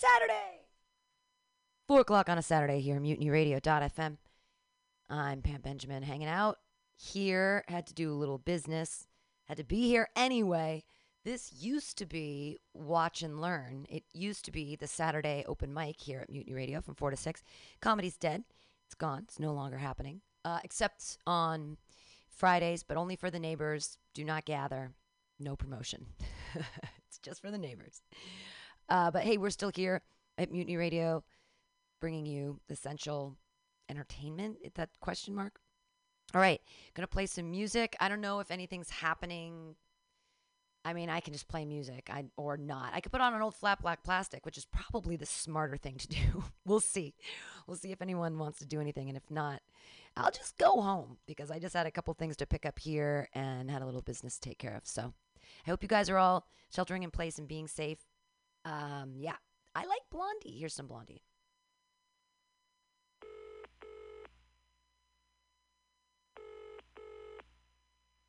Saturday. Four o'clock on a Saturday here, at mutinyradio.fm. I'm Pam Benjamin hanging out here. Had to do a little business. Had to be here anyway. This used to be Watch and Learn. It used to be the Saturday open mic here at Mutiny Radio from 4 to 6. Comedy's dead. It's gone. It's no longer happening. Uh, except on Fridays, but only for the neighbors. Do not gather. No promotion. it's just for the neighbors. Uh, but hey, we're still here at Mutiny Radio, bringing you essential entertainment. Is that question mark? All right, gonna play some music. I don't know if anything's happening. I mean, I can just play music, I, or not. I could put on an old flat black plastic, which is probably the smarter thing to do. we'll see. We'll see if anyone wants to do anything, and if not, I'll just go home because I just had a couple things to pick up here and had a little business to take care of. So I hope you guys are all sheltering in place and being safe. Um, yeah, I like Blondie. Here's some Blondie.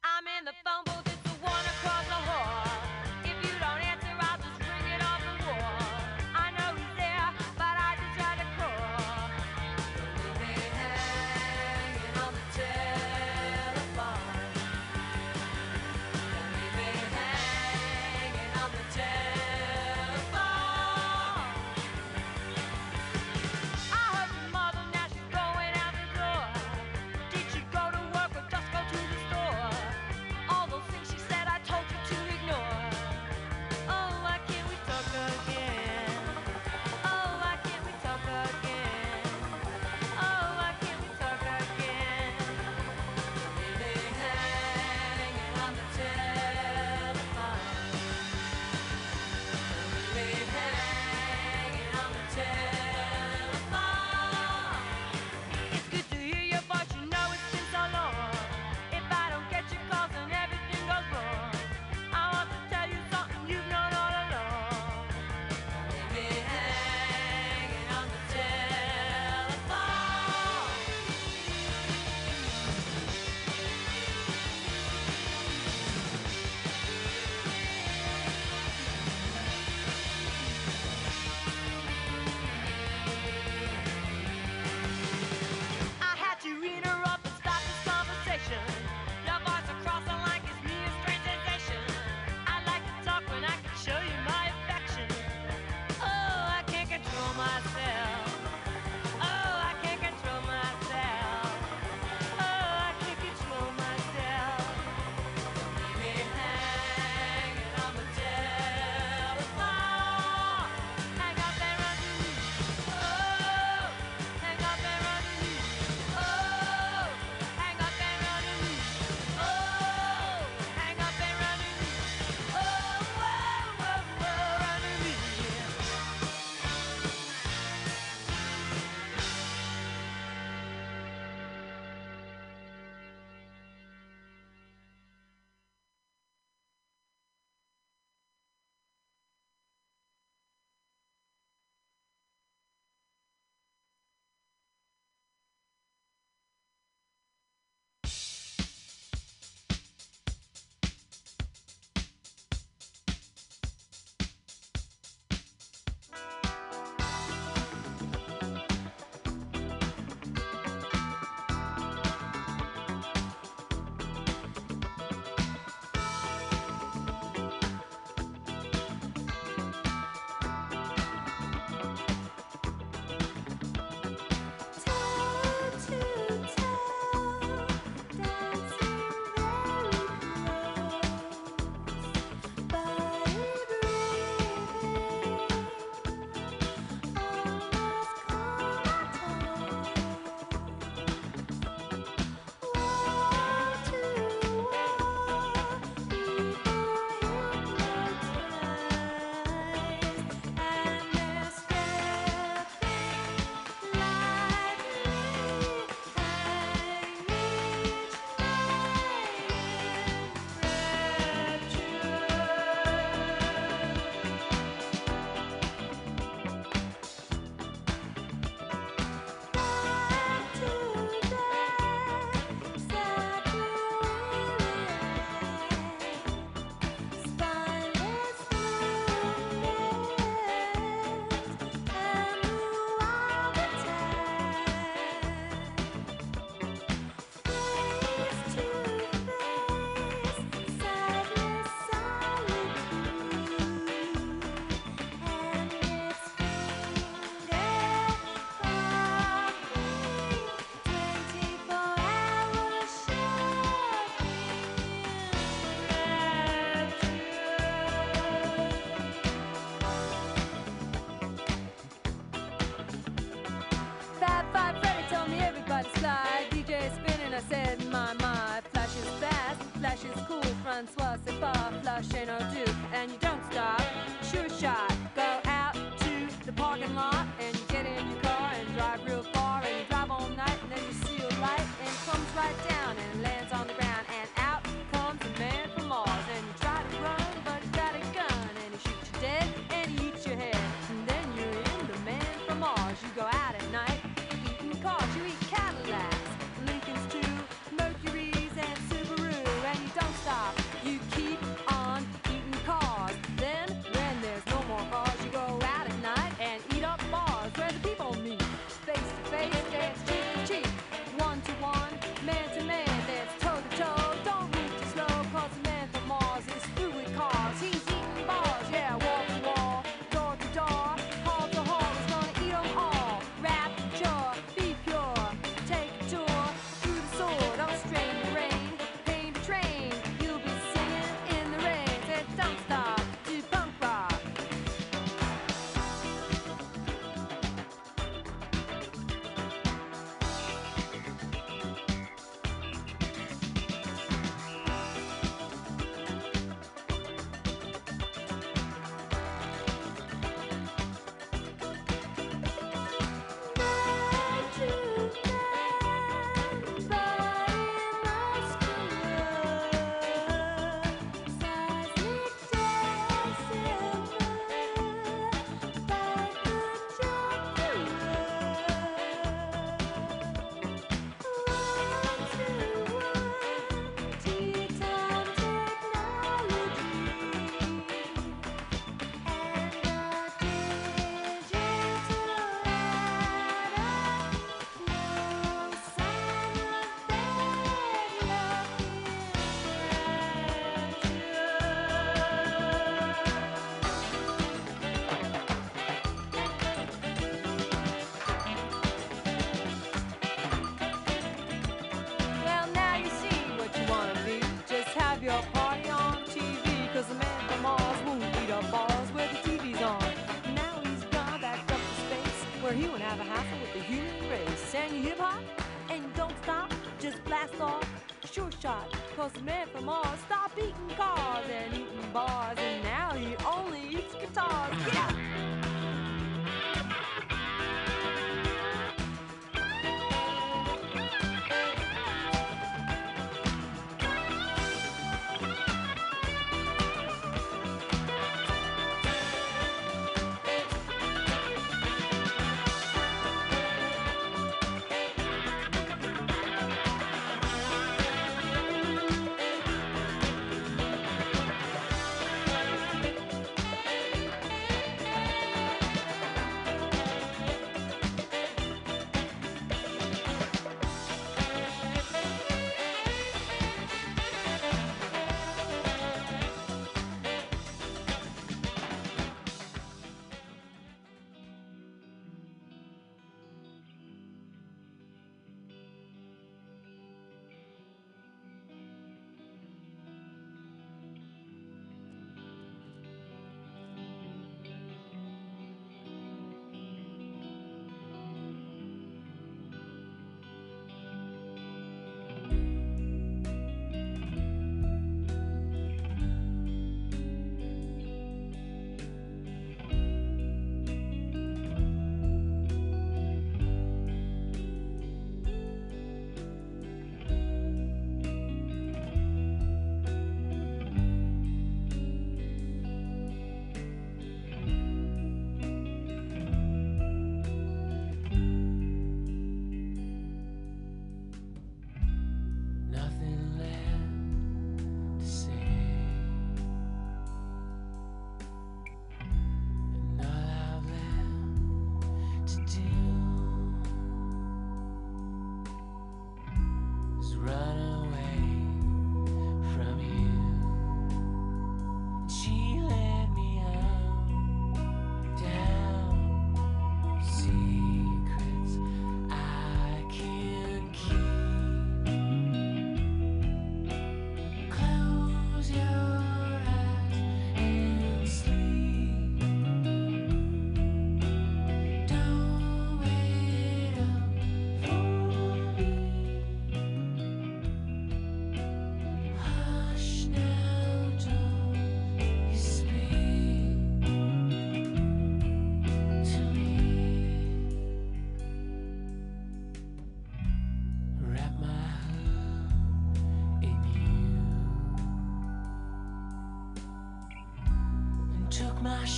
I'm in the it's the one With the human race, sang hip hop and don't stop, just blast off. Sure shot, cause the man from Mars stop eating cars and eating bars and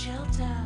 shelter.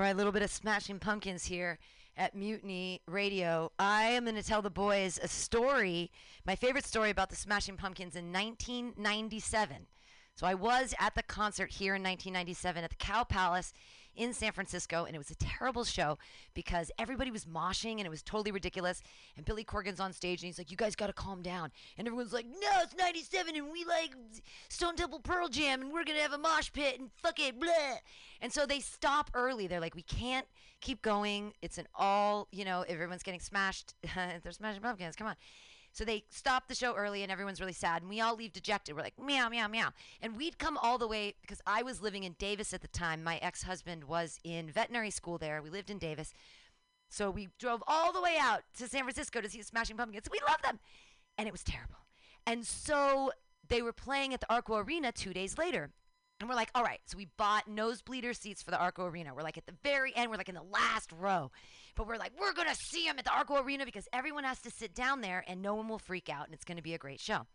Right, a little bit of Smashing Pumpkins here at Mutiny Radio. I am going to tell the boys a story, my favorite story about the Smashing Pumpkins in 1997. So I was at the concert here in 1997 at the Cow Palace in San Francisco, and it was a terrible show because everybody was moshing and it was totally ridiculous. And Billy Corgan's on stage and he's like, "You guys got to calm down," and everyone's like, "No, it's '97 and we like Stone Temple Pearl Jam and we're gonna have a mosh pit and fuck it, blah." And so they stop early. They're like, "We can't keep going. It's an all, you know, everyone's getting smashed. They're smashing pumpkins. Come on." So they stop the show early and everyone's really sad. And we all leave dejected. We're like, meow, meow, meow. And we'd come all the way because I was living in Davis at the time. My ex husband was in veterinary school there. We lived in Davis. So we drove all the way out to San Francisco to see Smashing Pumpkins. We love them. And it was terrible. And so they were playing at the Arco Arena two days later. And we're like, all right. So we bought nosebleeder seats for the Arco Arena. We're like at the very end. We're like in the last row. But we're like, we're going to see them at the Arco Arena because everyone has to sit down there and no one will freak out and it's going to be a great show.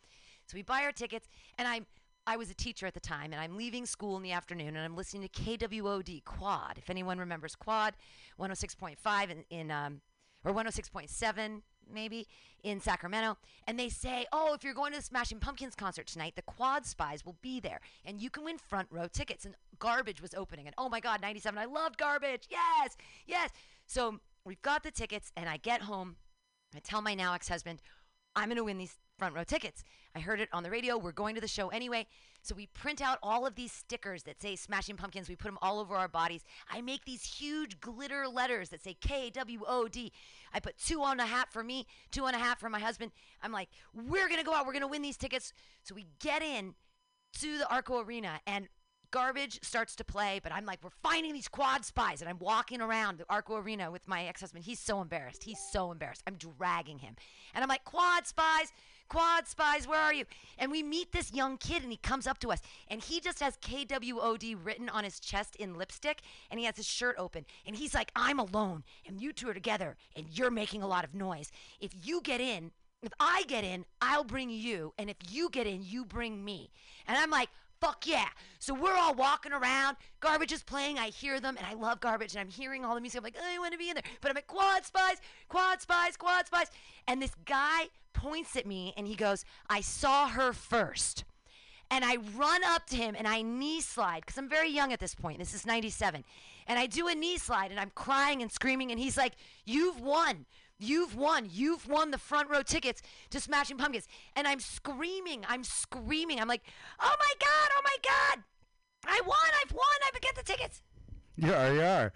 So we buy our tickets and I'm I was a teacher at the time and I'm leaving school in the afternoon and I'm listening to KWOD Quad. If anyone remembers Quad, 106.5 in, in um, or 106.7 maybe in Sacramento, and they say, "Oh, if you're going to the Smashing Pumpkins concert tonight, the Quad Spies will be there, and you can win front row tickets." And Garbage was opening, and oh my God, '97! I loved Garbage. Yes, yes. So we've got the tickets, and I get home. I tell my now ex-husband, "I'm going to win these front row tickets." I heard it on the radio. We're going to the show anyway. So we print out all of these stickers that say Smashing Pumpkins. We put them all over our bodies. I make these huge glitter letters that say K W O D. I put two on a hat for me, two on a hat for my husband. I'm like, we're going to go out. We're going to win these tickets. So we get in to the Arco Arena and garbage starts to play, but I'm like, we're finding these quad spies. And I'm walking around the Arco Arena with my ex husband. He's so embarrassed. He's so embarrassed. I'm dragging him. And I'm like, quad spies, quad spies, where are you? And we meet this young kid and he comes up to us and he just has KWOD written on his chest in lipstick and he has his shirt open. And he's like, I'm alone and you two are together and you're making a lot of noise. If you get in, if I get in, I'll bring you. And if you get in, you bring me. And I'm like, fuck yeah. So we're all walking around. Garbage is playing. I hear them, and I love garbage, and I'm hearing all the music. I'm like, oh, I want to be in there. But I'm like, quad spies, quad spies, quad spies. And this guy points at me, and he goes, I saw her first. And I run up to him and I knee slide because I'm very young at this point. This is 97. And I do a knee slide and I'm crying and screaming. And he's like, You've won. You've won. You've won the front row tickets to Smashing Pumpkins. And I'm screaming. I'm screaming. I'm like, Oh my God. Oh my God. I won. I've won. I've get the tickets. Yeah, you are.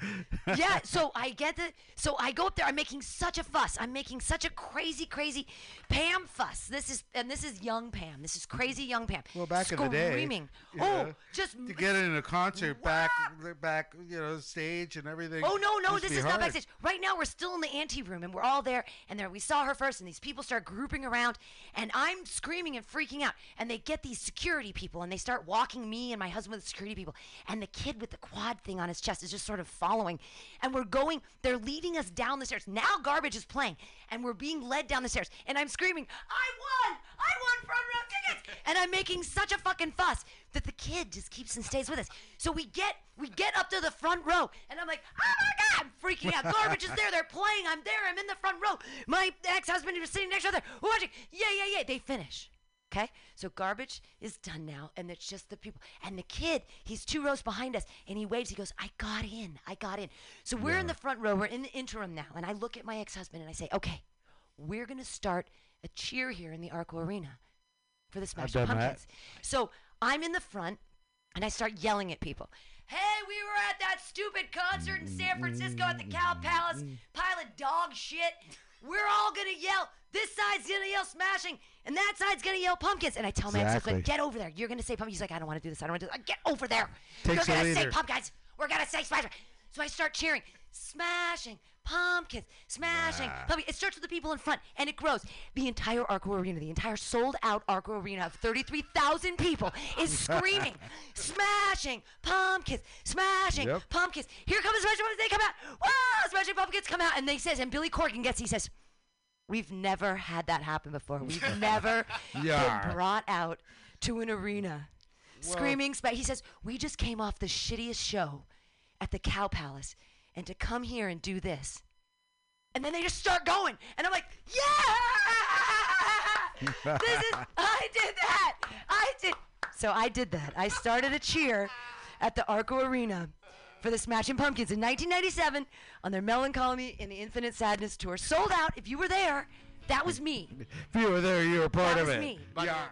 yeah, so I get the so I go up there. I'm making such a fuss. I'm making such a crazy, crazy Pam fuss. This is and this is young Pam. This is crazy young Pam. Well, back in the day, screaming. Oh, know, just to get in a concert back, back, you know, stage and everything. Oh no, no, this is not hard. backstage. Right now we're still in the ante room and we're all there and there we saw her first and these people start grouping around and I'm screaming and freaking out and they get these security people and they start walking me and my husband with security people and the kid with the quad thing on his chest is just sort of following and we're going they're leading us down the stairs. Now garbage is playing and we're being led down the stairs and I'm screaming, "I won! I won front row tickets!" And I'm making such a fucking fuss that the kid just keeps and stays with us. So we get we get up to the front row, and I'm like, oh my god, I'm freaking out. Garbage is there. They're playing. I'm there. I'm in the front row. My ex-husband is sitting next to her watching. Yeah, yeah, yeah. They finish. Okay, so garbage is done now, and it's just the people. And the kid, he's two rows behind us, and he waves. He goes, "I got in. I got in." So we're in the front row. We're in the interim now, and I look at my ex-husband and I say, "Okay, we're gonna start a cheer here in the Arco Arena for the that. Pumpkins." So I'm in the front, and I start yelling at people. Hey, we were at that stupid concert in San Francisco at the Cow Palace. Pile of dog shit. We're all gonna yell. This side's gonna yell smashing, and that side's gonna yell pumpkins. And I tell ex-husband, Exactly. get over there. You're gonna say pumpkins. He's like, I don't want to do this. I don't want to do this. Uh, get over there. Takes You're gonna say pumpkins. We're gonna say smashing. So I start cheering, smashing pumpkins, smashing. It starts with the people in front, and it grows. The entire Arco Arena, the entire sold-out Arco Arena of 33,000 people is screaming, smashing pumpkins, smashing Yep. pumpkins. Here comes the smashing pumpkins. They come out. Whoa! Smashing pumpkins come out, and they says, and Billy Corgan gets. He says. We've never had that happen before. We've never Yeah. been brought out to an arena screaming. Spa- he says, We just came off the shittiest show at the Cow Palace, and to come here and do this. And then they just start going. And I'm like, yeah! this is, I did that. I did. So I did that. I started a cheer at the Arco Arena for the Smashing Pumpkins in 1997 on their Mellon Collie and the Infinite Sadness tour. Sold out. If you were there, that was me. If you were there, you were part That of was it. me. Yeah.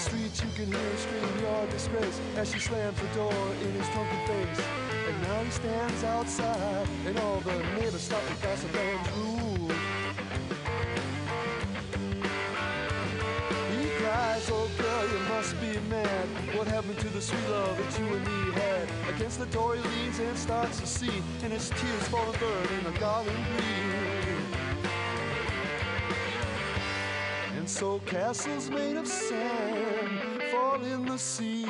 Street, you can hear her scream your disgrace as she slams the door in his drunken face. And now he stands outside, and all the neighbors stop to gossip and rule. He cries, oh girl, you must be mad. What happened to the sweet love that you and me had? Against the door he leans and starts to see, and his tears fall and burn in a garden green. And so castles made of sand the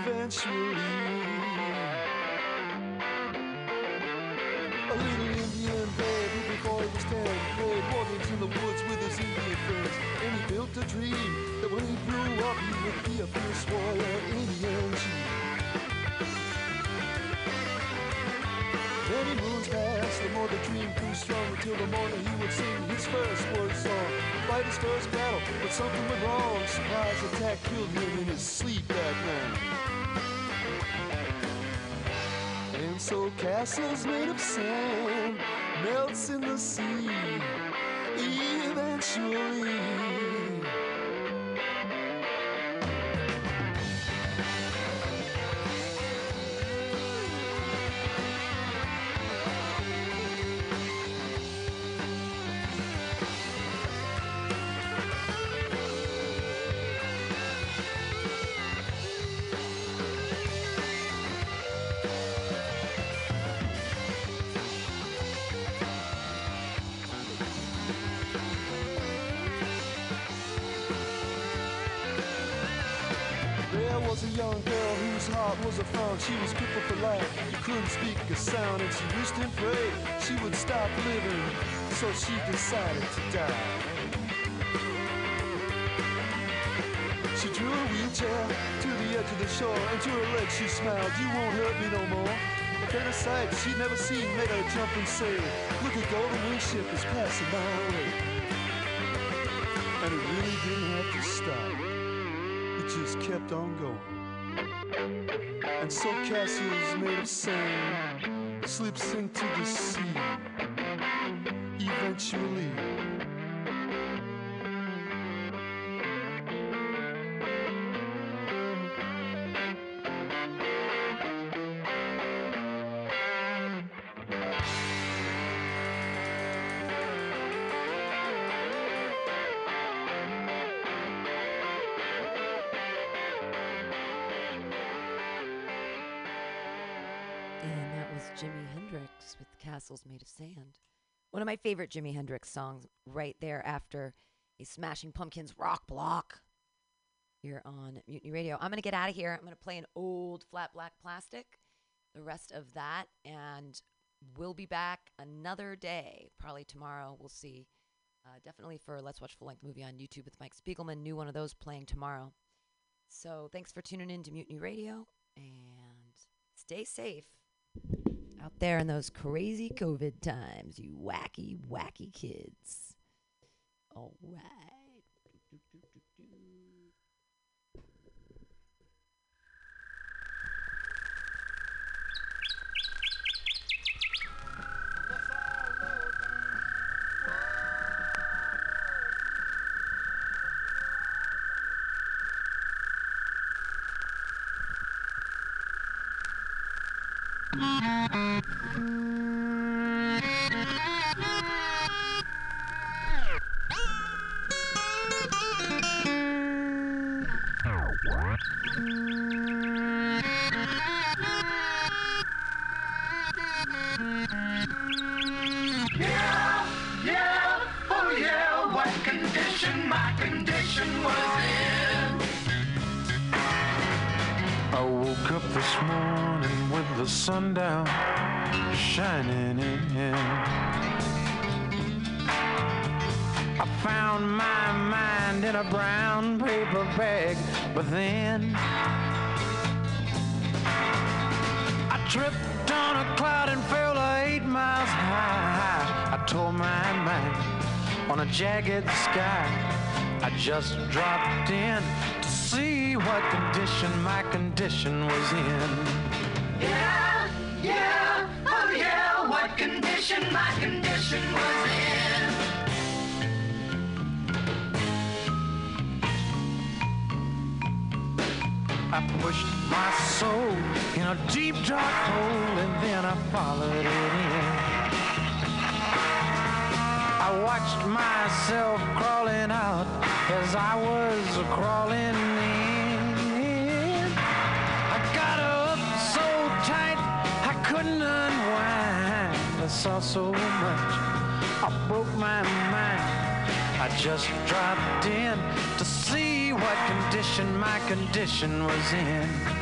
eventually. A little Indian who before he was ten played games in the woods with his Indian friends. And he built a dream that when he grew up he would be a fierce warrior Indian chief. The more the dream grew strong until the morning he would sing his first word song. Fight his first battle, but something went wrong. Surprise attack killed him in his sleep that night. And so castles made of sand melts in the sea eventually. And prayed she would stop living. So she decided to die. She drew a wheelchair to the edge of the shore, and to her legs she smiled. You won't hurt me no more. Then a sight she'd never seen made her jump and say, Look, a golden wing ship is passing my way. And it really didn't have to stop it just kept on going. And so castles made of sand slips into the sea. Eventually. Jimi Hendrix with Castles Made of Sand. One of my favorite Jimi Hendrix songs, right there after a Smashing Pumpkins rock block here on Mutiny Radio. I'm going to get out of here. I'm going to play an old flat black plastic, the rest of that, and we'll be back another day, probably tomorrow. We'll see. Uh, definitely for Let's Watch Full Length Movie on YouTube with Mike Spiegelman. New one of those playing tomorrow. So thanks for tuning in to Mutiny Radio and stay safe out there in those crazy COVID times, you wacky, wacky kids. All right. Shining in. I found my mind in a brown paper bag, but then I tripped on a cloud and fell eight miles high. I tore my mind on a jagged sky. I just dropped in to see what condition my condition was in. My condition was in. I pushed my soul in a deep dark hole and then I followed it in. I watched myself crawling out as I was crawling in. I got up so tight I couldn't unwind. I saw so much, I broke my mind. I just dropped in to see what condition my condition was in.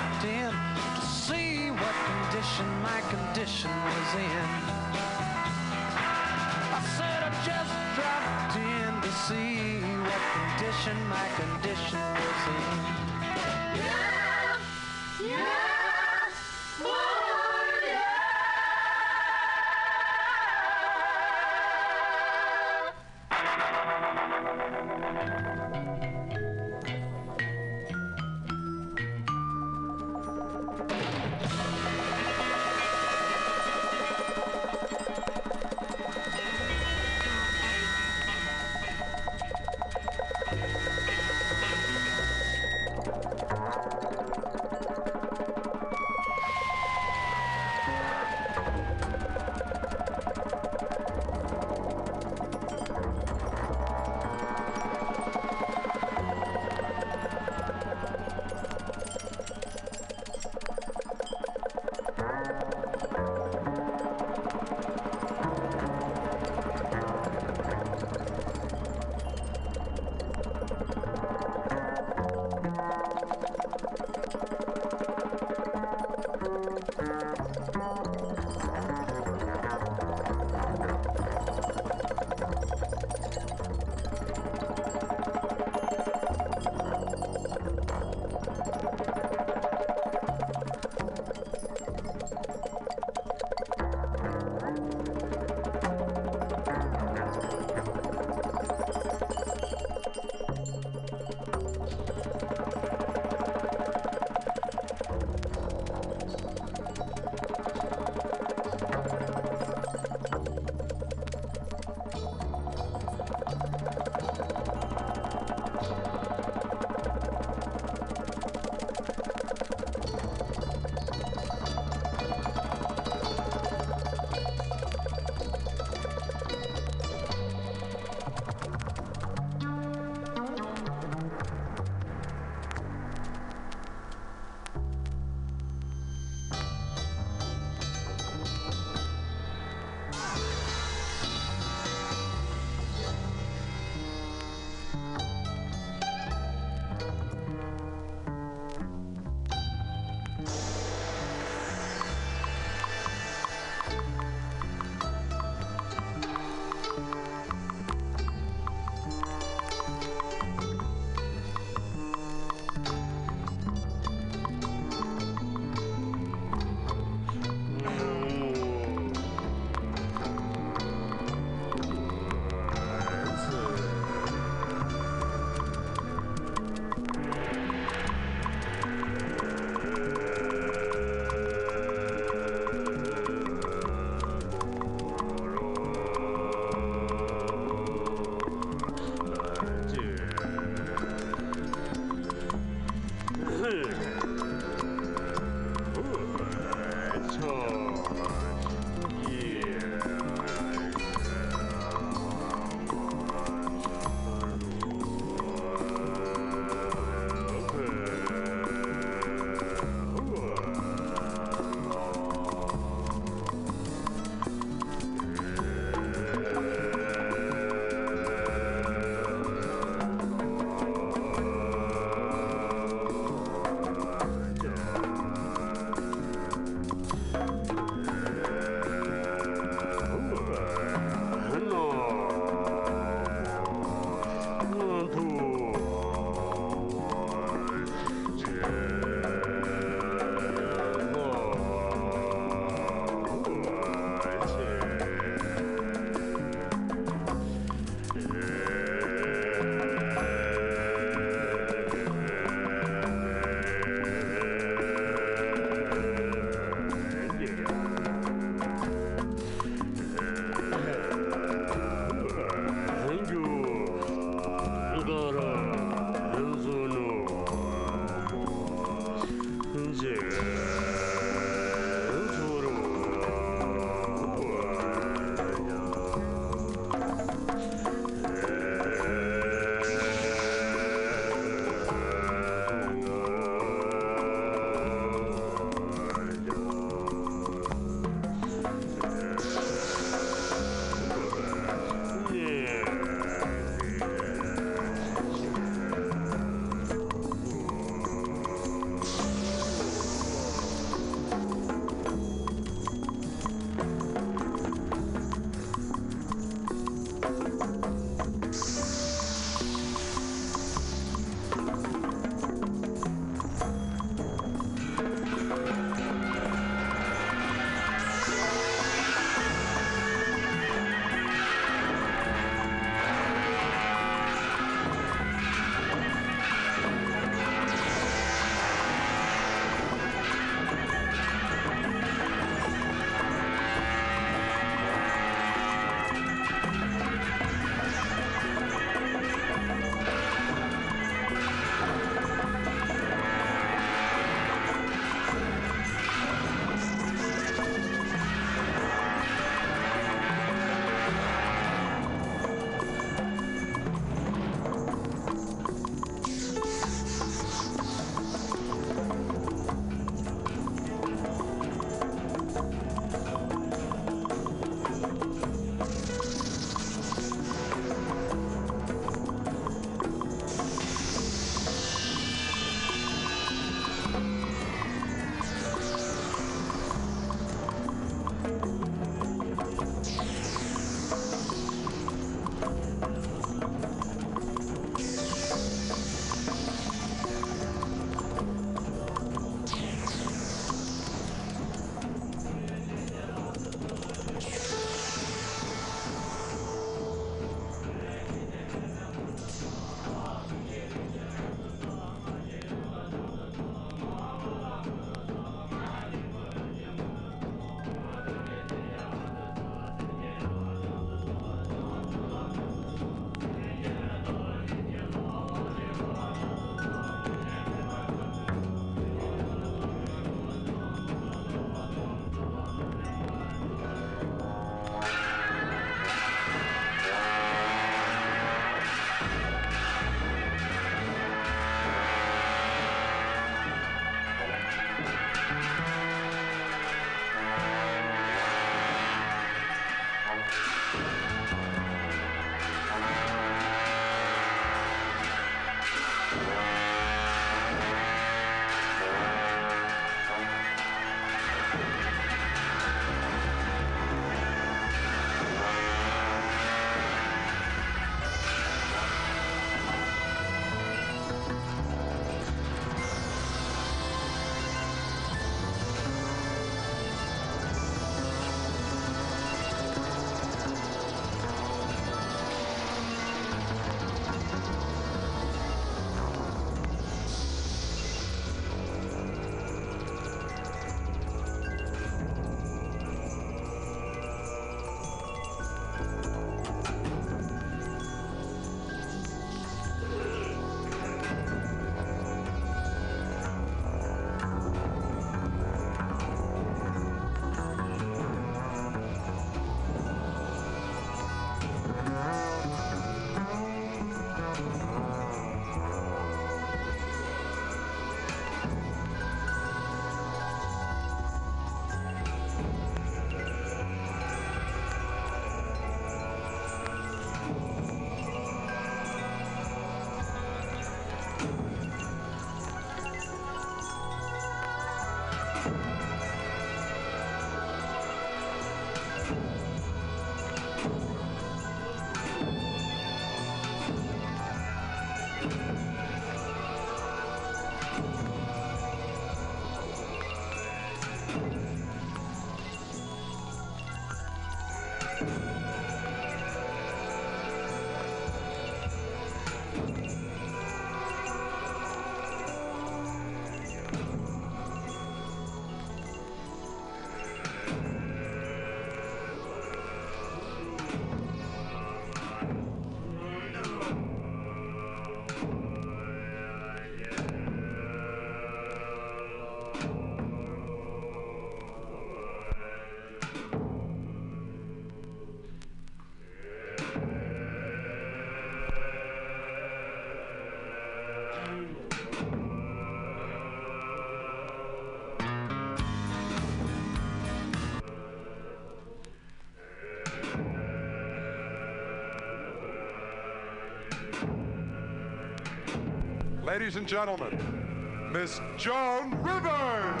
Ladies and gentlemen, Miss Joan Rivers.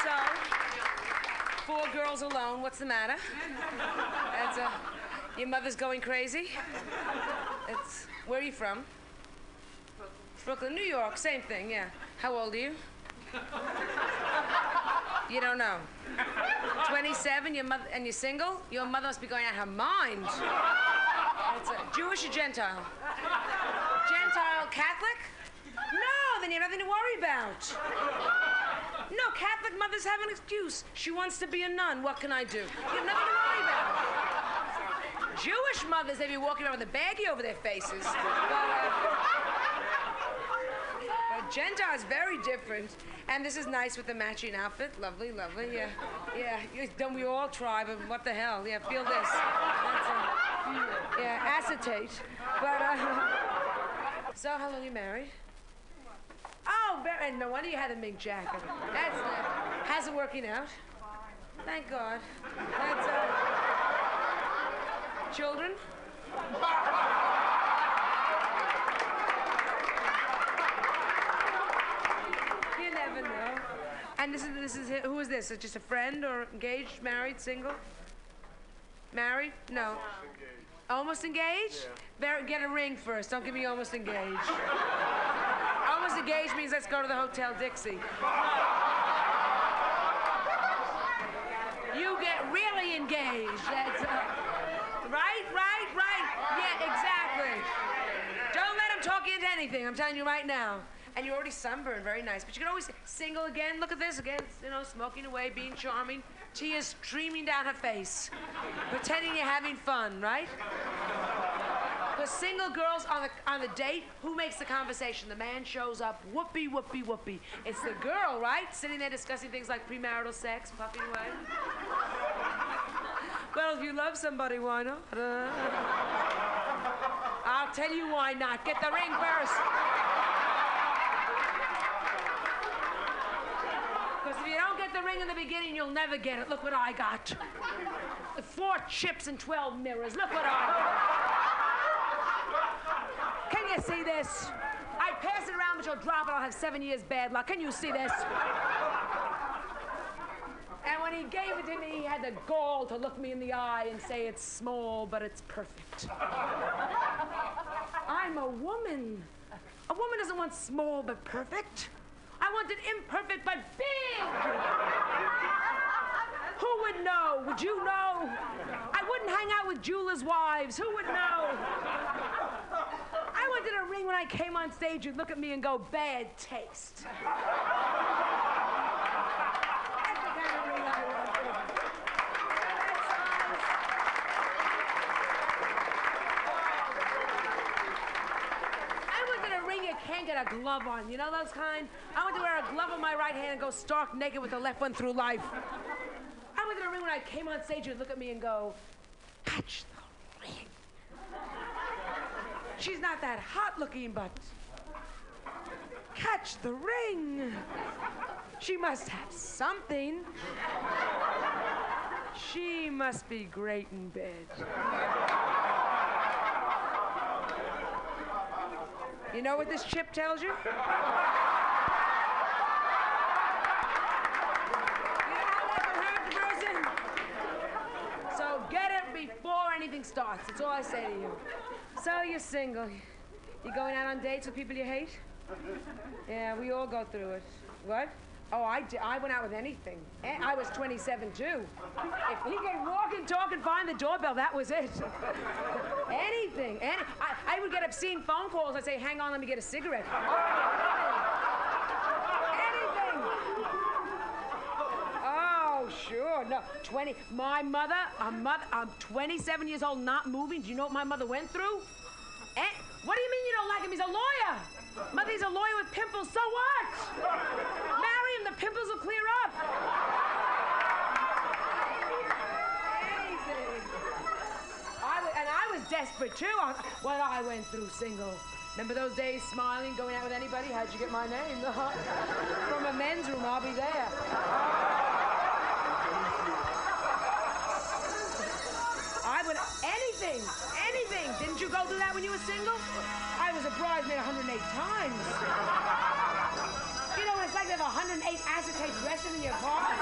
So, four girls alone. What's the matter? Uh, your mother's going crazy. It's where are you from? Brooklyn, New York. Same thing. Yeah. How old are you? You don't know. 27. Your mother and you're single. Your mother must be going out her mind. That's a Jewish or Gentile? Gentile Catholic? No, then you have nothing to worry about. No, Catholic mothers have an excuse. She wants to be a nun. What can I do? You have nothing to worry about. Jewish mothers, they be walking around with a baggie over their faces. But, uh, but is very different. And this is nice with the matching outfit. Lovely, lovely. Yeah, yeah. Don't we all try? But what the hell? Yeah, feel this. A, yeah, acetate. But uh, so, how long you married? Oh, and no wonder you had a mink jacket. That's uh, how's it working out? Thank God. That's uh, children. You never know. And this is this is who is this? Is it just a friend or engaged, married, single? Married? No. Almost engaged? Very, get a ring first. Don't give me almost engaged. Almost engaged means let's go to the Hotel Dixie. You get really engaged. That's uh, right, right, right. Yeah, exactly. Don't let him talk you into anything. I'm telling you right now. And you're already sunburned, very nice. But you can always single again. Look at this again. You know, smoking away, being charming, tears streaming down her face, pretending you're having fun, right? Because single girls on the on the date, who makes the conversation? The man shows up, whoopee, whoopee, whoopee. It's the girl, right? Sitting there discussing things like premarital sex, puffing away. well, if you love somebody, why not? I'll tell you why not. Get the ring first. Because if you don't get the ring in the beginning, you'll never get it. Look what I got. Four chips and 12 mirrors. Look what I got. Can you see this? I pass it around, but you'll drop it. I'll have seven years bad luck. Can you see this? And when he gave it to me, he had the gall to look me in the eye and say, It's small, but it's perfect. I'm a woman. A woman doesn't want small but perfect. I want it imperfect but big. Who would know? Would you know? I wouldn't hang out with jewelers' wives. Who would know? I wanted a ring when I came on stage. You'd look at me and go, bad taste. That's the kind of ring I wanted. I wanted can't get a glove on. You know those kind? I want to wear a glove on my right hand and go stark naked with the left one through life. I wanted a ring when I came on stage, you'd look at me and go, catch the ring. She's not that hot looking, but catch the ring. She must have something. She must be great in bed. You know what this chip tells you? You know how that the person? So get it before anything starts. That's all I say to you. So you're single. You're going out on dates with people you hate? Yeah, we all go through it. What? Oh, I, di- I went out with anything. And I was 27 too. If he could walk and talk and find the doorbell, that was it. anything. Any, I, I would get obscene phone calls. I'd say, hang on, let me get a cigarette. anything. Oh, sure. No, 20. My mother, a mother, I'm 27 years old, not moving. Do you know what my mother went through? Eh? What do you mean you don't like him? He's a lawyer. Mother, he's a lawyer with pimples. So what? pimples will clear up. I w- and I was desperate too on what I went through single. Remember those days smiling, going out with anybody? How'd you get my name? From a men's room, I'll be there. I would anything, anything. Didn't you go through that when you were single? I was a bridesmaid 108 times. 108 acetate dresses in your car?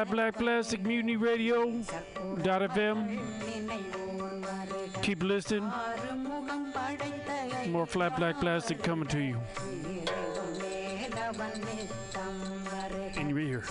Flat Black Plastic Mutiny Radio dot FM. Keep listening. More flat black plastic coming to you. And you're here.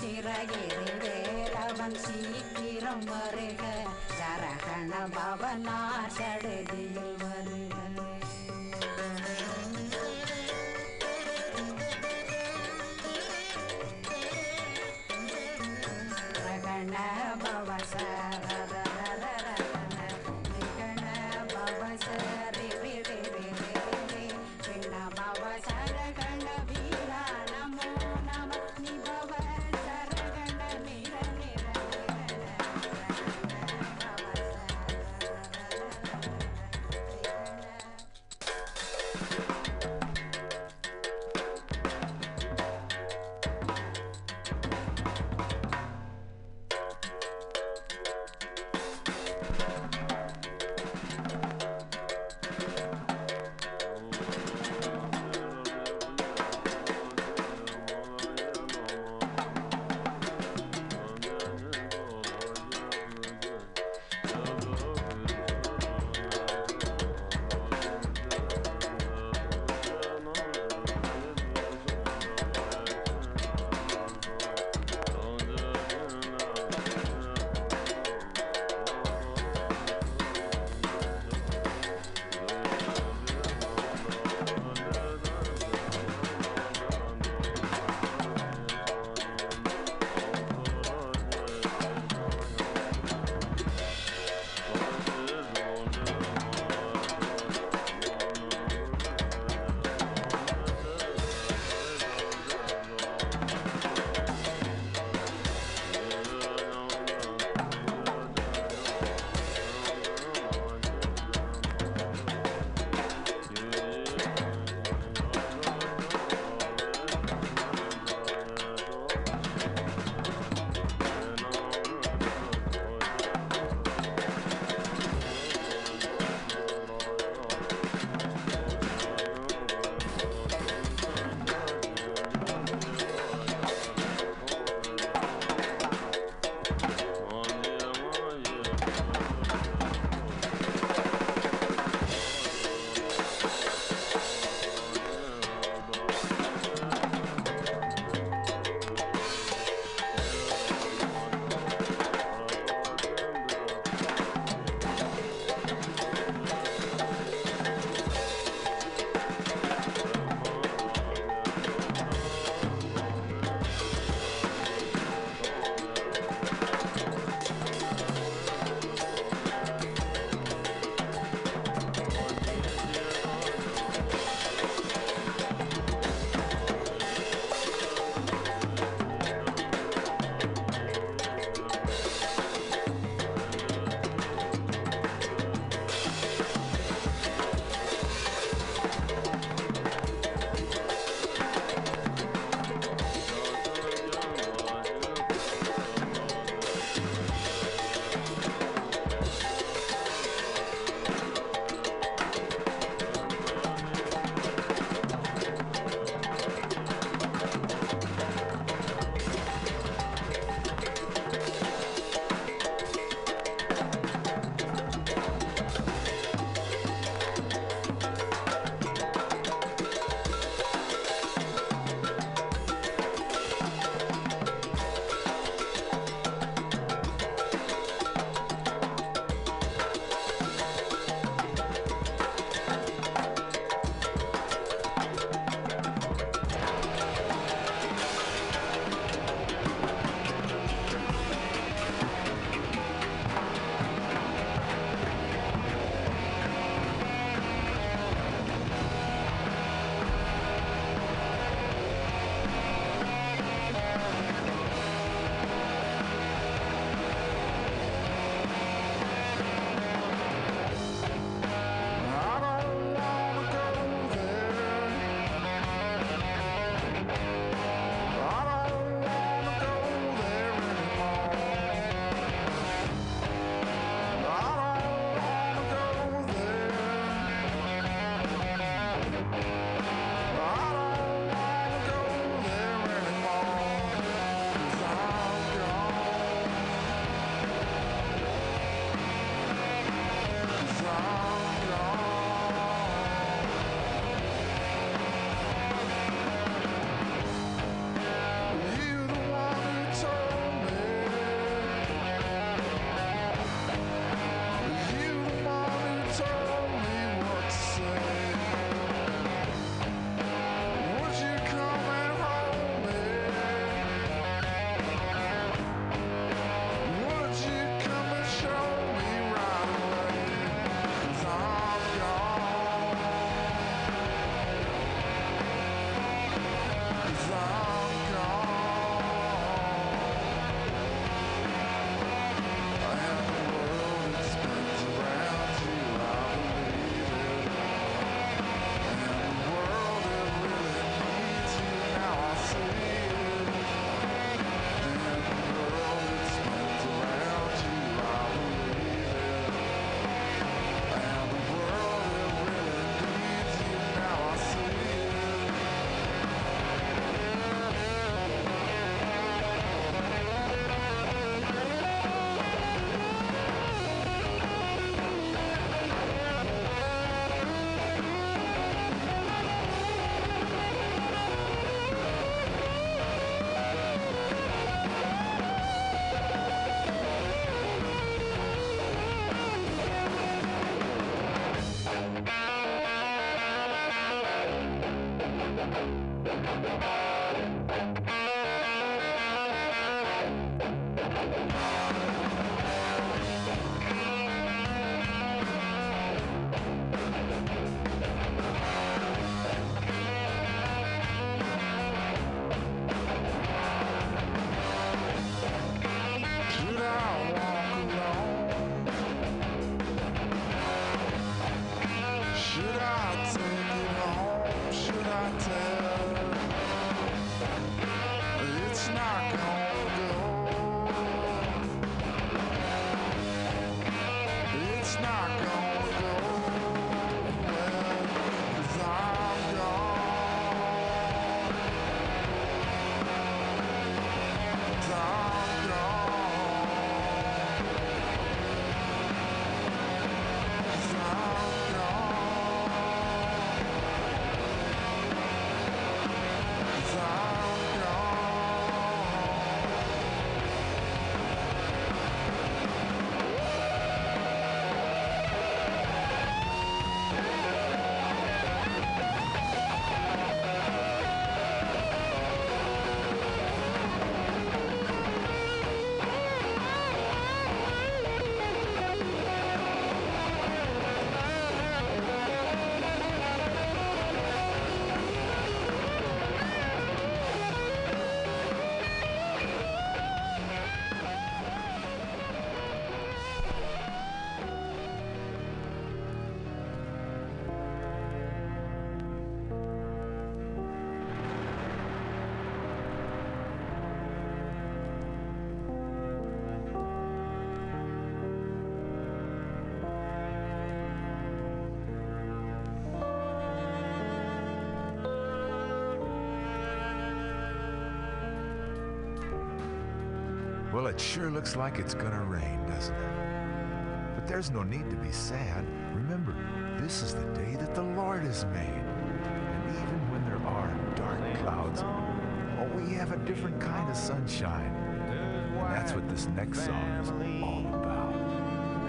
Sure looks like it's gonna rain, doesn't it? But there's no need to be sad. Remember, this is the day that the Lord has made. And even when there are dark clouds, oh, we have a different kind of sunshine. And that's what this next song is all about.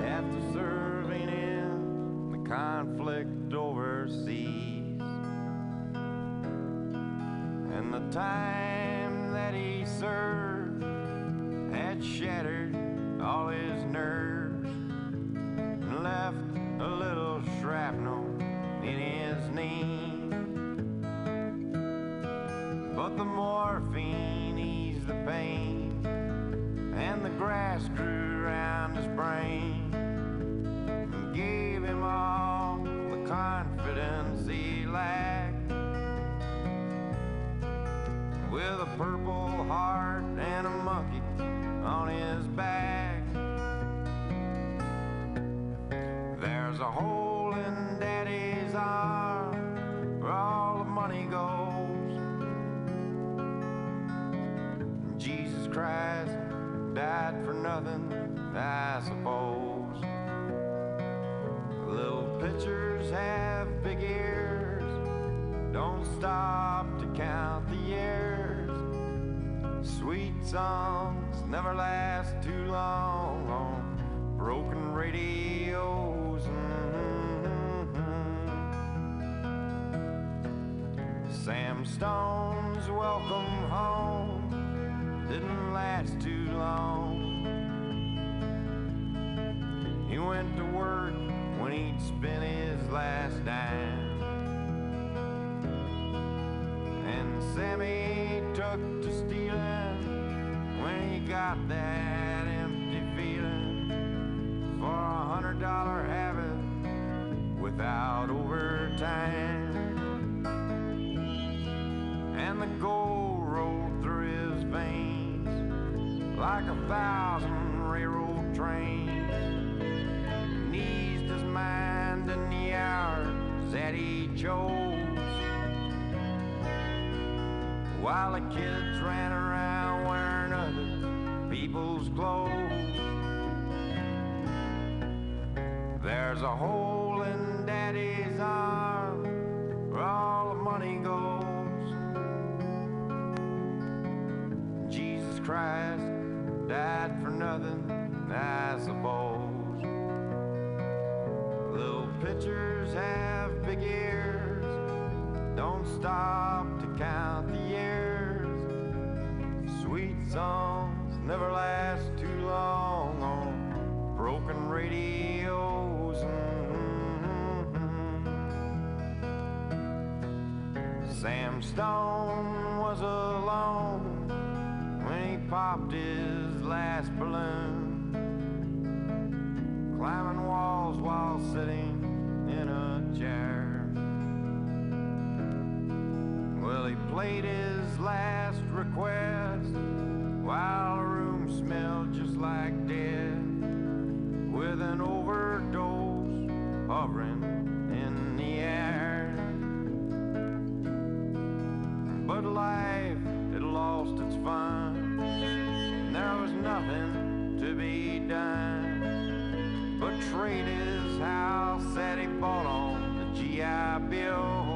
After serving in the conflict overseas and the time that he served shattered all his nerves and left a little shrapnel in his knee. While the kids ran around wearing other people's clothes. There's a hole in daddy's arm where all the money goes. Jesus Christ died for nothing, I suppose. Little pitchers have big ears, don't stop to count the years. Sweet songs never last too long on broken radios. Mm-hmm. Sam Stone was alone when he popped his last balloon, climbing walls while sitting in a chair. Played his last request. While the room smelled just like death, with an overdose hovering in the air. But life had lost its fun, there was nothing to be done. But trade his house that he bought on the GI Bill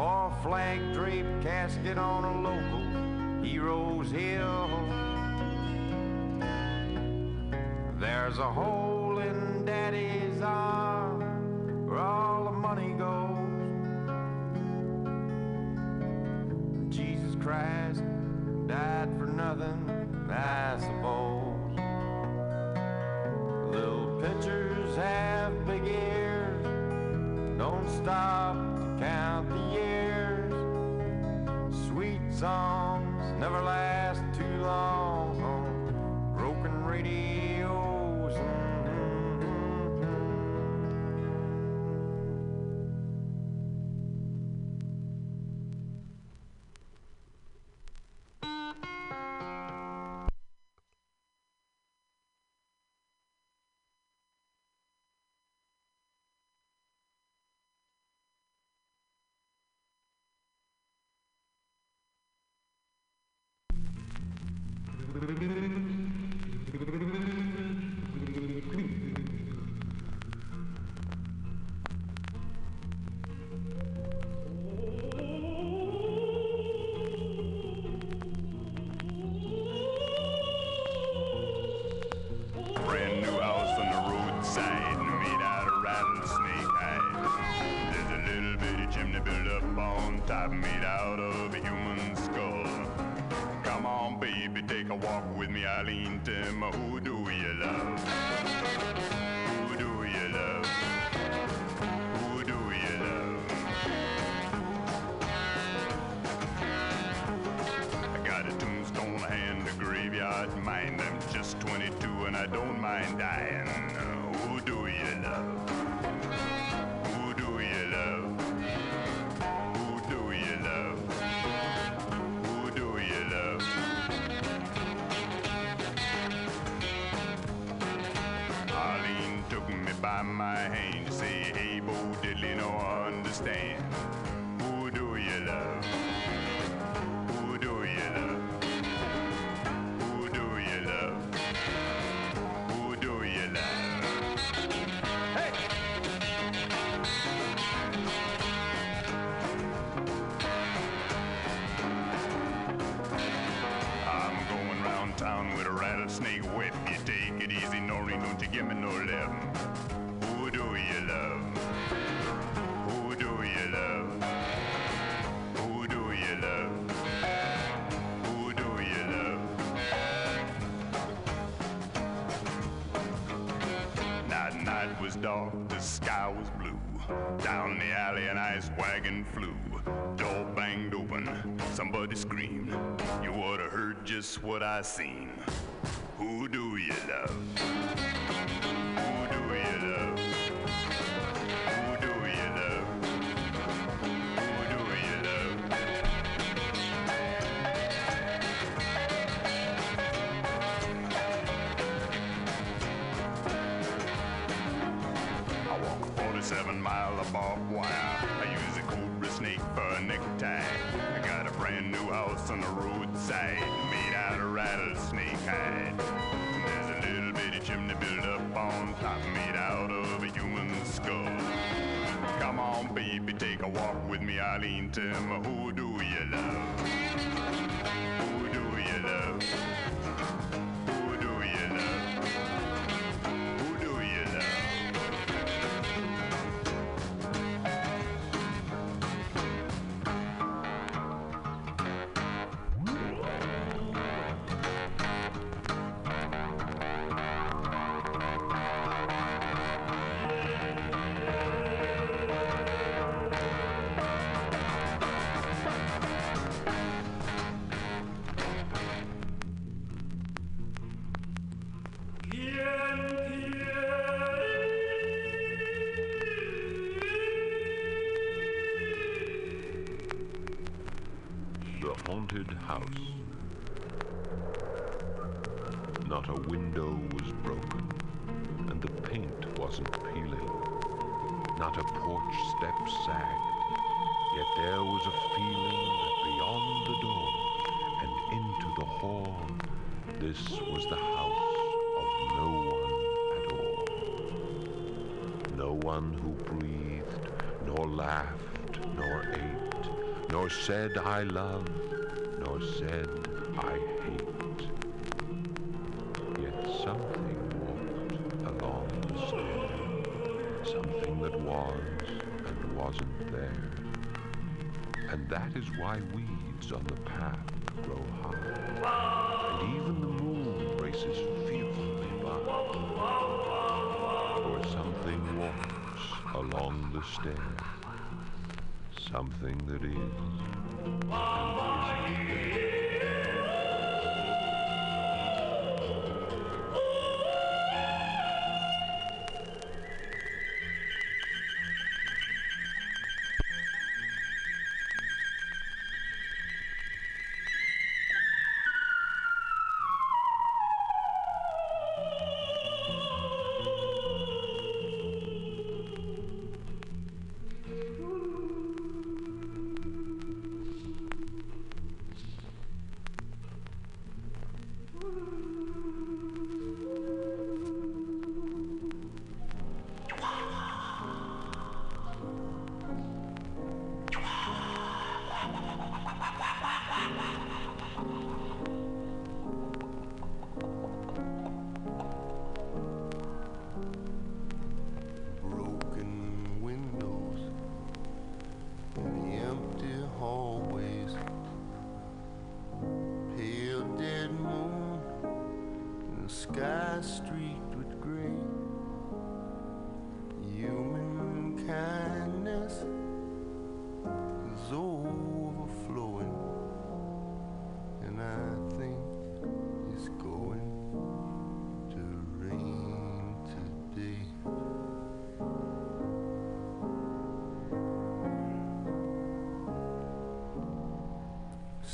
for a flag draped casket on a local hero's hill. There's a hole in daddy's arm was dark, the sky was blue. Down the alley an ice wagon flew. Door banged open, somebody screamed. You have heard just what I seen. Who do you love? A necktie. I got a brand new house on the roadside, made out of rattlesnake hide. And there's a little bitty chimney built up on top, made out of a human skull. Come on, baby, take a walk with me, Eileen. Tell me who do you love? Porch step sagged. Yet there was a feeling that beyond the door and into the hall, this was the house of no one at all. No one who breathed, nor laughed, nor ate, nor said I love, is why weeds on the path grow high, and even the moon races fearfully by. For something walks along the stair, something that is and isn't there.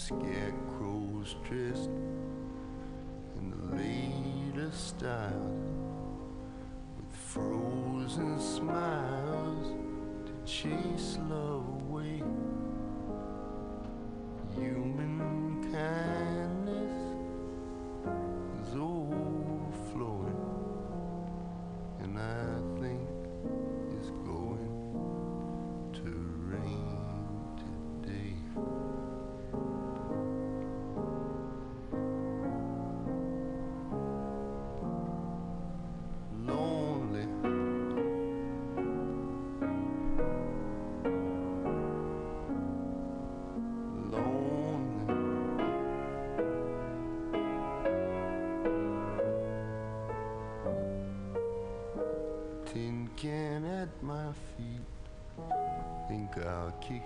Scarecrows dressed in the latest style,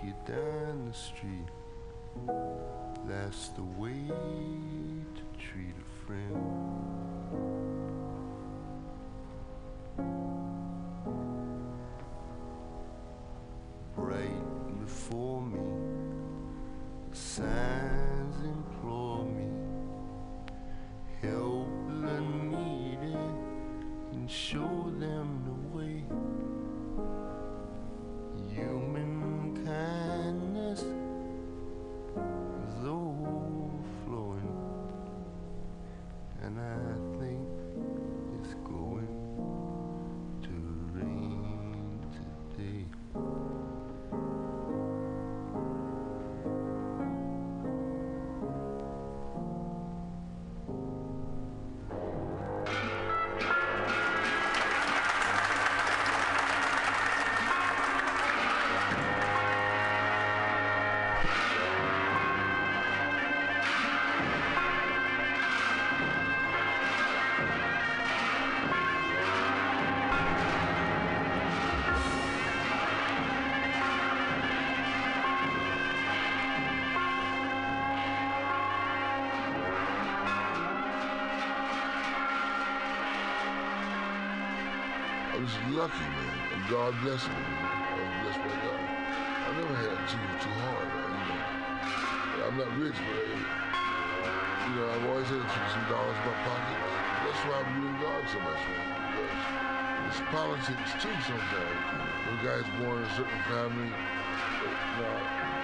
I'll down the street. That's the way to treat a friend. God bless me. I was blessed by God. I never had to too too hard. You know. I'm not rich, but I, you know, I've always had some, dollars in my pocket. That's why I'm doing God so much, man. Because it's politics too sometimes. When a guy's born in a certain family. Now,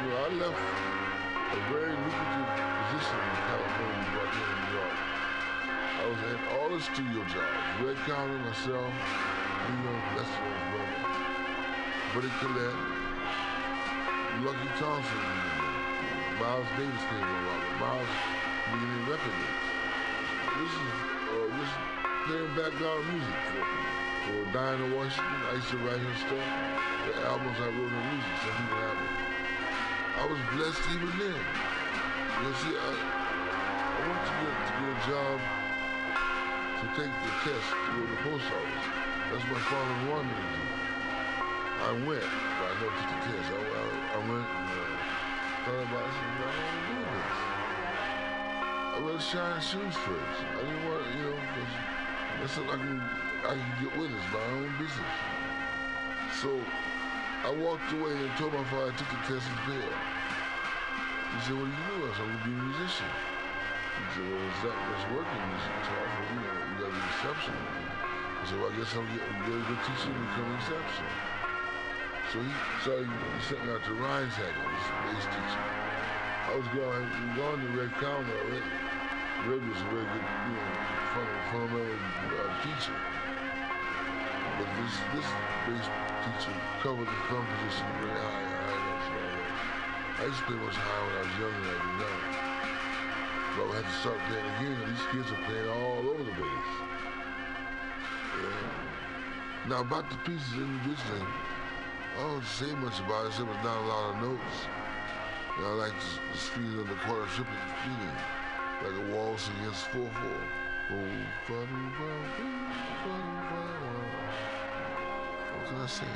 you know, I left a very lucrative position in California, brought here in New York. I was at all the studio jobs. Red Callender, myself, you know, Lester's brother, Buddy Collette, Lucky Thompson, Miles Davis came along. Miles being in record. This is uh, this is playing background music for, for Dinah Washington. I used to write her stuff. The albums I wrote her music, some people have it. I was blessed even then. You see, I, I went to get, to get a job to take the test to go to the post office. That's what my father wanted me to do. I went, but I took the kids. I, I, I went and uh, thought about it. I said, I don't do this. I wear Shine shoes first. I didn't want, you know, that's something I can, I can get with. It's my own business. So I walked away and told my father I took the test and failed. He said, what do you do? I said, I'm going to be a musician. He said, well, it's not much work in music. For you, know, you got to be exceptional. Well, I guess I'm get a good teacher and become exceptional. So he sent me out to Rheinshagen, this bass teacher. I was going, going to Red Callender already. Red was a very good, you know, fun- fundamental uh, teacher. But this, this bass teacher covered the thumb position very high, high notes and all that. I used to play much higher when I was younger than I do now. But I had to start playing again, these kids are playing all over the bass. Yeah. Now about the pieces individually, I don't say much about it, except it's not a lot of notes. And I like the, the speed of the quarter triplet feeling, like a waltz against 4-4. Oh, fa-do-ba-doo, fa-do-ba-wa. What can I say?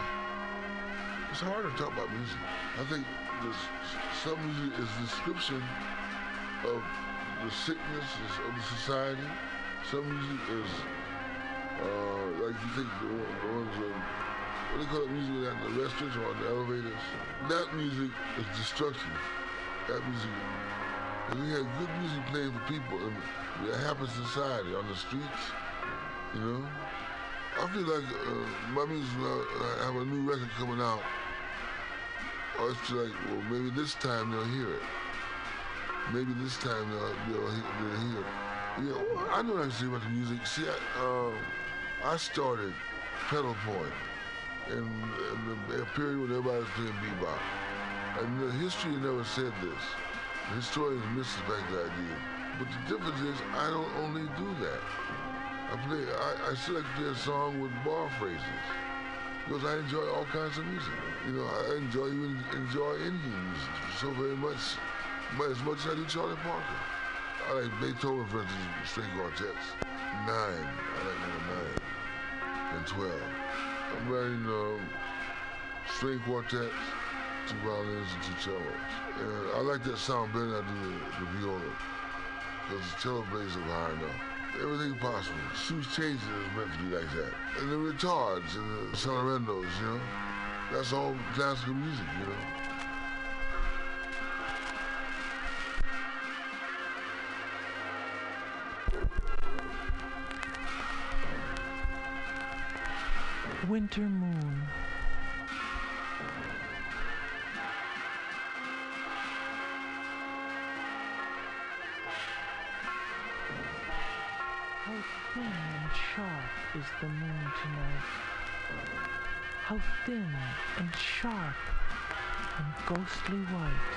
It's hard to talk about music. I think this, some music is description of the sickness of the society. Some music is uh, like you think the, ones on what do they call it music at the restaurants or on the elevators? That music is destructive. That music. And we had good music playing for people that happens in society on the streets, you know. I feel like uh, my music, I have a new record coming out, I always feel like, well, maybe this time they'll hear it. Maybe this time they'll, they'll, they'll hear it. Yeah, well, I I can say about the music. See, I, um, I started pedal point in, in a period when everybody was playing bebop. And the history never said this. The historians missuspect the idea. But the difference is I don't only do that. I play I, I play a song with bar phrases. Because I enjoy all kinds of music. You know, I enjoy even enjoy Indian music so very much, mu- as much as I do Charlie Parker. I like Beethoven, for instance, string quartets. Nine. I like number nine. And twelve. I'm writing um, string quartets, two violins and two cellos. And I like that sound better than I do the, the viola. Because the cello plays up high enough. Everything possible. Shoes changes is meant to be like that. And the retards and the sonorendos, you know? That's all classical music, you know? Winter moon. How thin and sharp is the moon tonight. How thin and sharp and ghostly white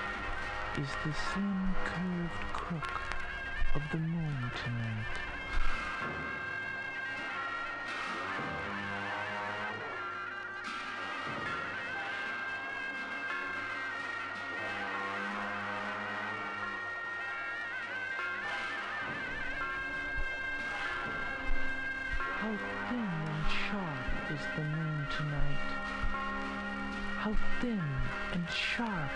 is the slim curved crook of the moon tonight. The moon tonight. How thin and sharp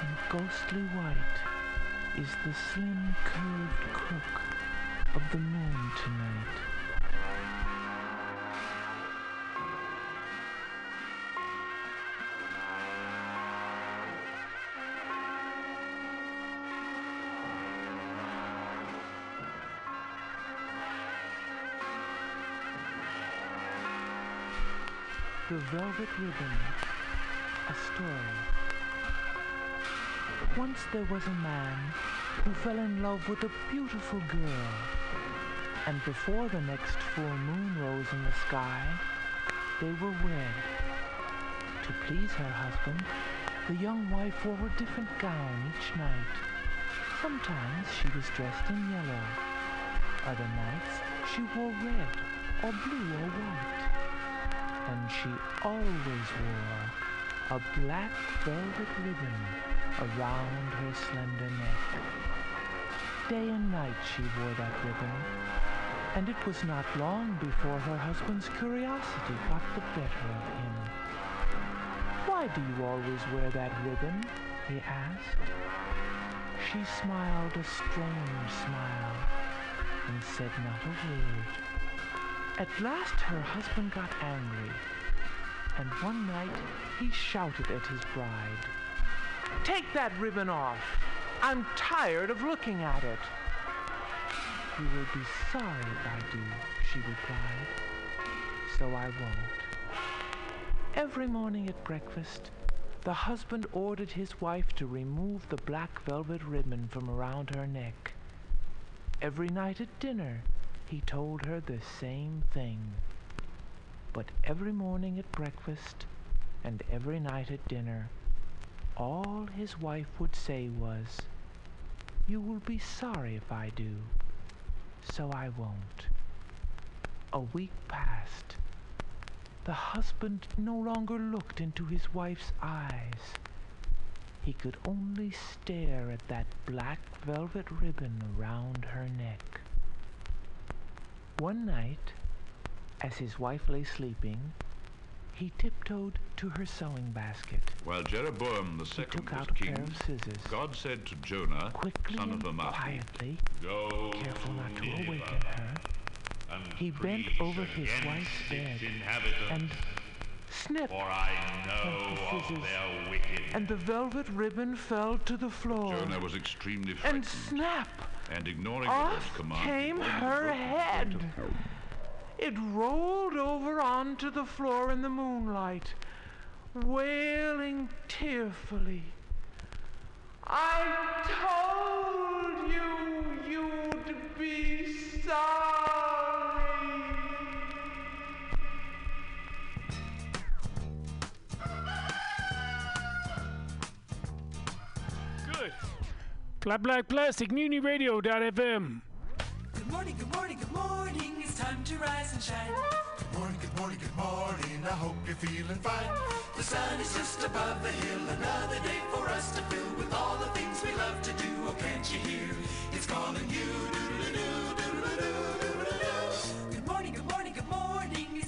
and ghostly white is the slim curved crook of the moon tonight. The Velvet Ribbon, a story. Once there was a man who fell in love with a beautiful girl. And before the next full moon rose in the sky, they were wed. To please her husband, the young wife wore a different gown each night. Sometimes she was dressed in yellow. Other nights she wore red or blue or white. And she always wore a black velvet ribbon around her slender neck. Day and night she wore that ribbon, and it was not long before her husband's curiosity got the better of him. Why do you always wear that ribbon? he asked. She smiled a strange smile and said not a word. At last her husband got angry, and one night he shouted at his bride. Take that ribbon off. I'm tired of looking at it. You will be sorry if I do, she replied. So I won't. Every morning at breakfast, the husband ordered his wife to remove the black velvet ribbon from around her neck. Every night at dinner, he told her the same thing. But every morning at breakfast and every night at dinner, all his wife would say was, You will be sorry if I do, so I won't. A week passed. The husband no longer looked into his wife's eyes. He could only stare at that black velvet ribbon around her neck. One night, as his wife lay sleeping, he tiptoed to her sewing basket. While Jeroboam the second took was out a king, pair of scissors. God said to Jonah, Quickly son of Amittai, quietly, Go careful not to awaken her, he bent over his wife's bed and snipped for I know of scissors, their wicked. and the velvet ribbon fell to the floor. Jonah was extremely and snap! and ignoring Off Lord's command, came he her head. It rolled over onto the floor in the moonlight, wailing tearfully. I told you you'd be sorry. Black Black Plastic Mutiny Radio.fm. Good morning, good morning, good morning. It's time to rise and shine. Good morning, good morning, good morning. I hope you're feeling fine. The sun is just above the hill. Another day for us to fill with all the things we love to do. Oh, can't you hear? It's calling you. Doodle-a-doo, doodle-a-doo,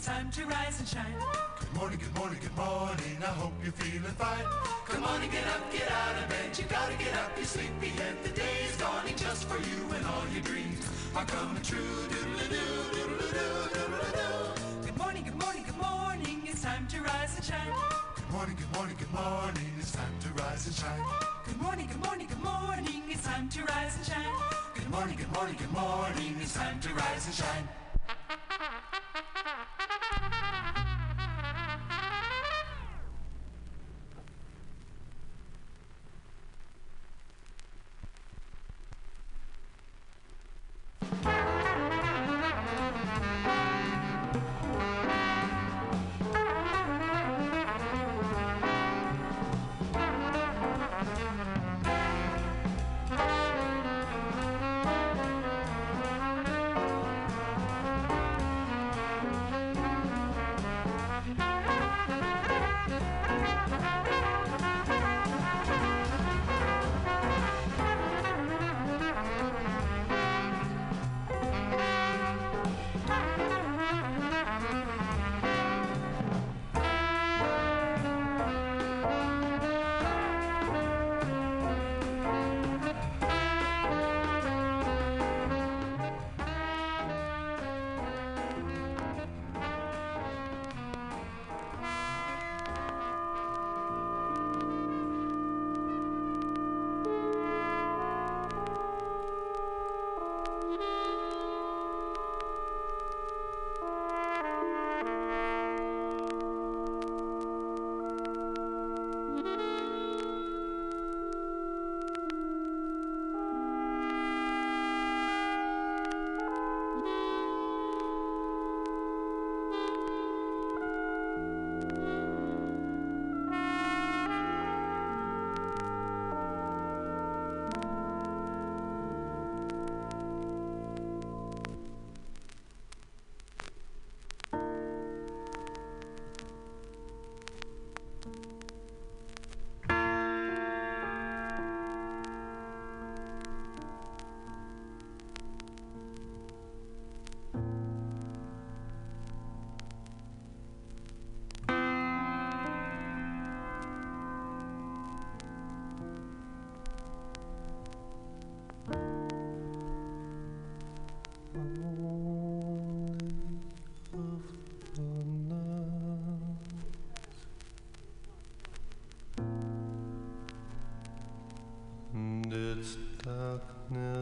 It's time to rise and shine. Good morning, good morning, good morning. I hope you're feeling fine. Come on and get up, get out of bed. You gotta get up, you sleepyhead. The day is dawning just for you, and all your dreams are coming true. Doodle-a-doo, doodle-a-doo, doodle-a-doo. Good morning, good morning, good morning. It's time to rise and shine. Good morning, good morning, good morning. It's time to rise and shine. Good morning, good morning, good morning. It's time to rise and shine. Good morning, good morning, good morning. It's time to rise and shine.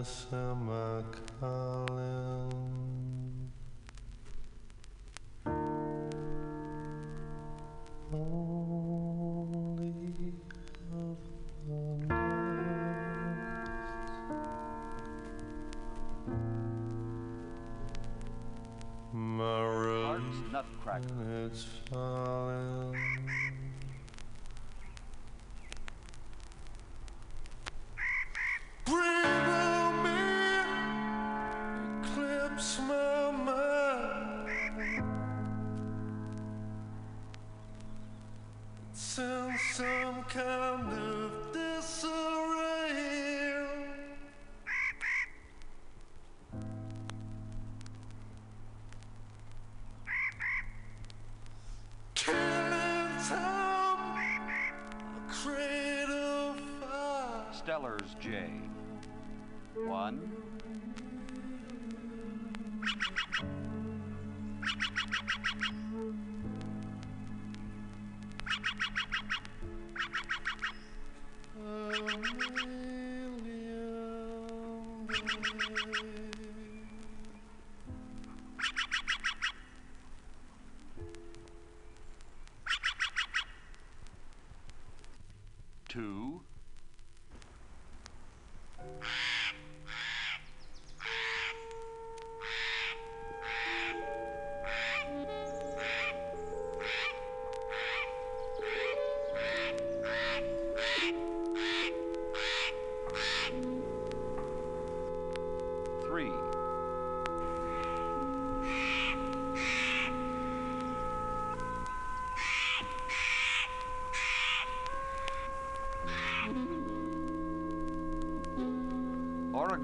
Darkness am I calling Only of the My rose Nutcracker. it's falling J.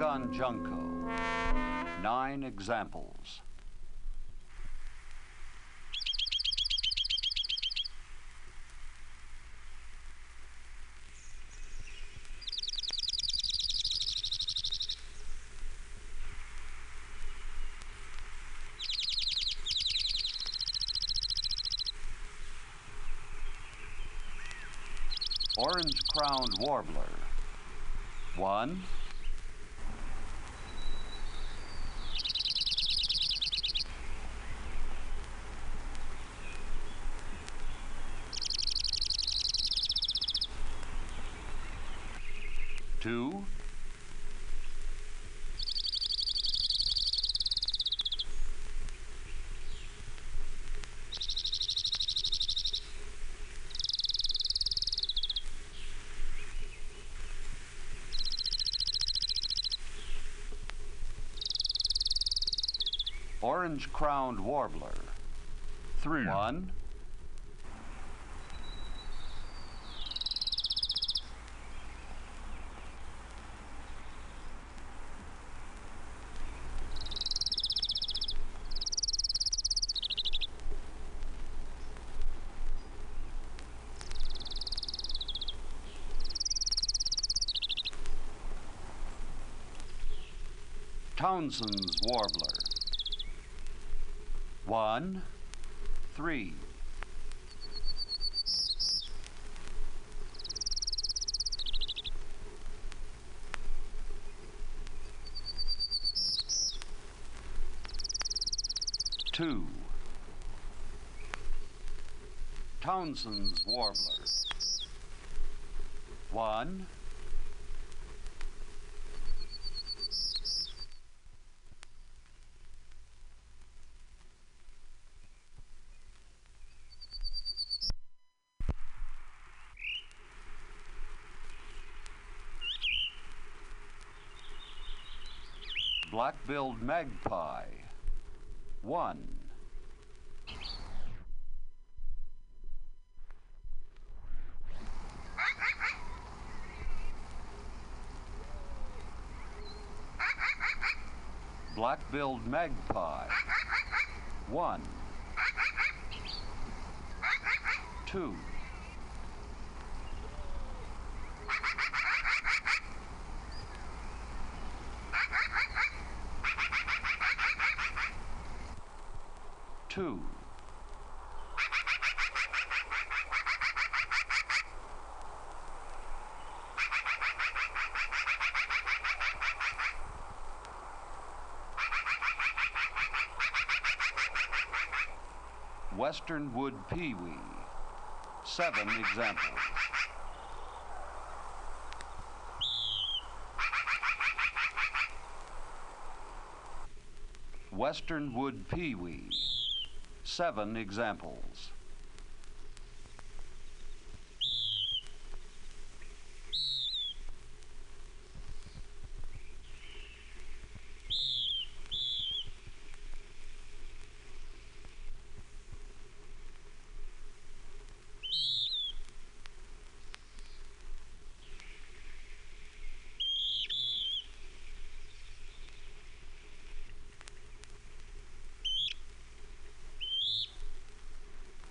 Oregon Junco. Nine examples. Orange crowned warbler. One. Two. Orange crowned warbler. Three. One. Townsend's warbler. One, three. Two. Townsend's warbler. One, Black-billed magpie, 1. Black-billed magpie, 1. 2. Western wood peewee. Seven examples. Western wood peewee. Seven examples.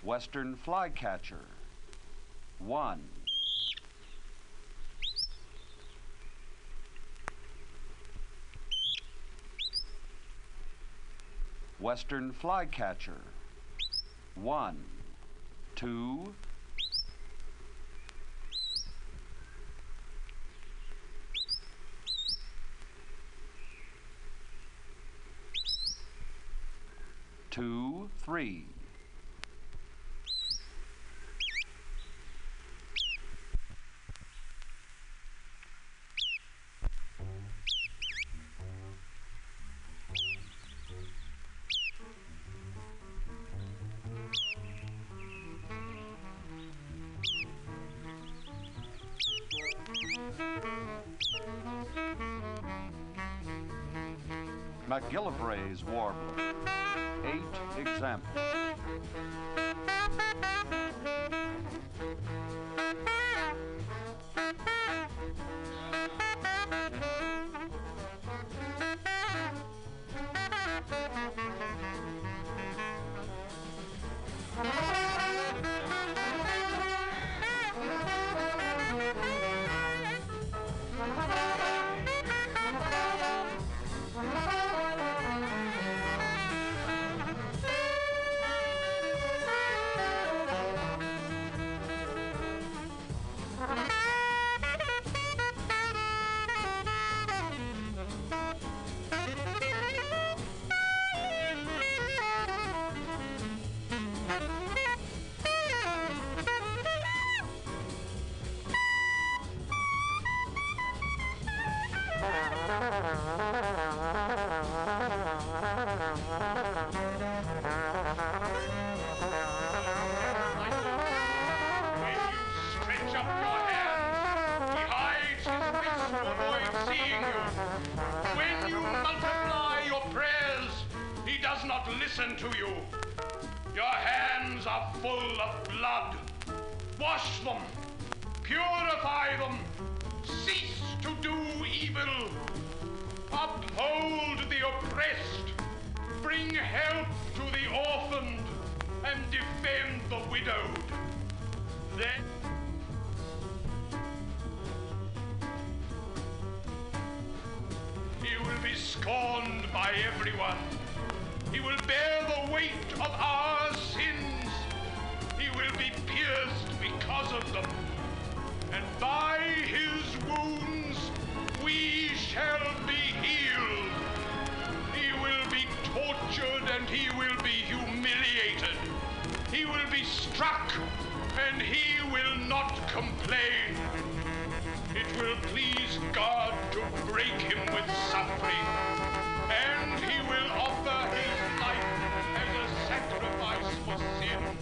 Western flycatcher. One. Western flycatcher. One. Two. Two, three. McGillivray's warbler. Eight examples. Full of blood. Wash them. Purify them. Cease to do evil. Uphold the oppressed. Bring help to the orphaned and defend the widowed. Then He will be scorned by everyone. He will bear the weight of our because of them. And by his wounds we shall be healed. He will be tortured and he will be humiliated. He will be struck and he will not complain. It will please God to break him with suffering, and he will offer his life as a sacrifice for sin.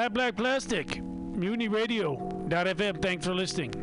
Flat Black Plastic, Mutiny Radio.fm. Thanks for listening.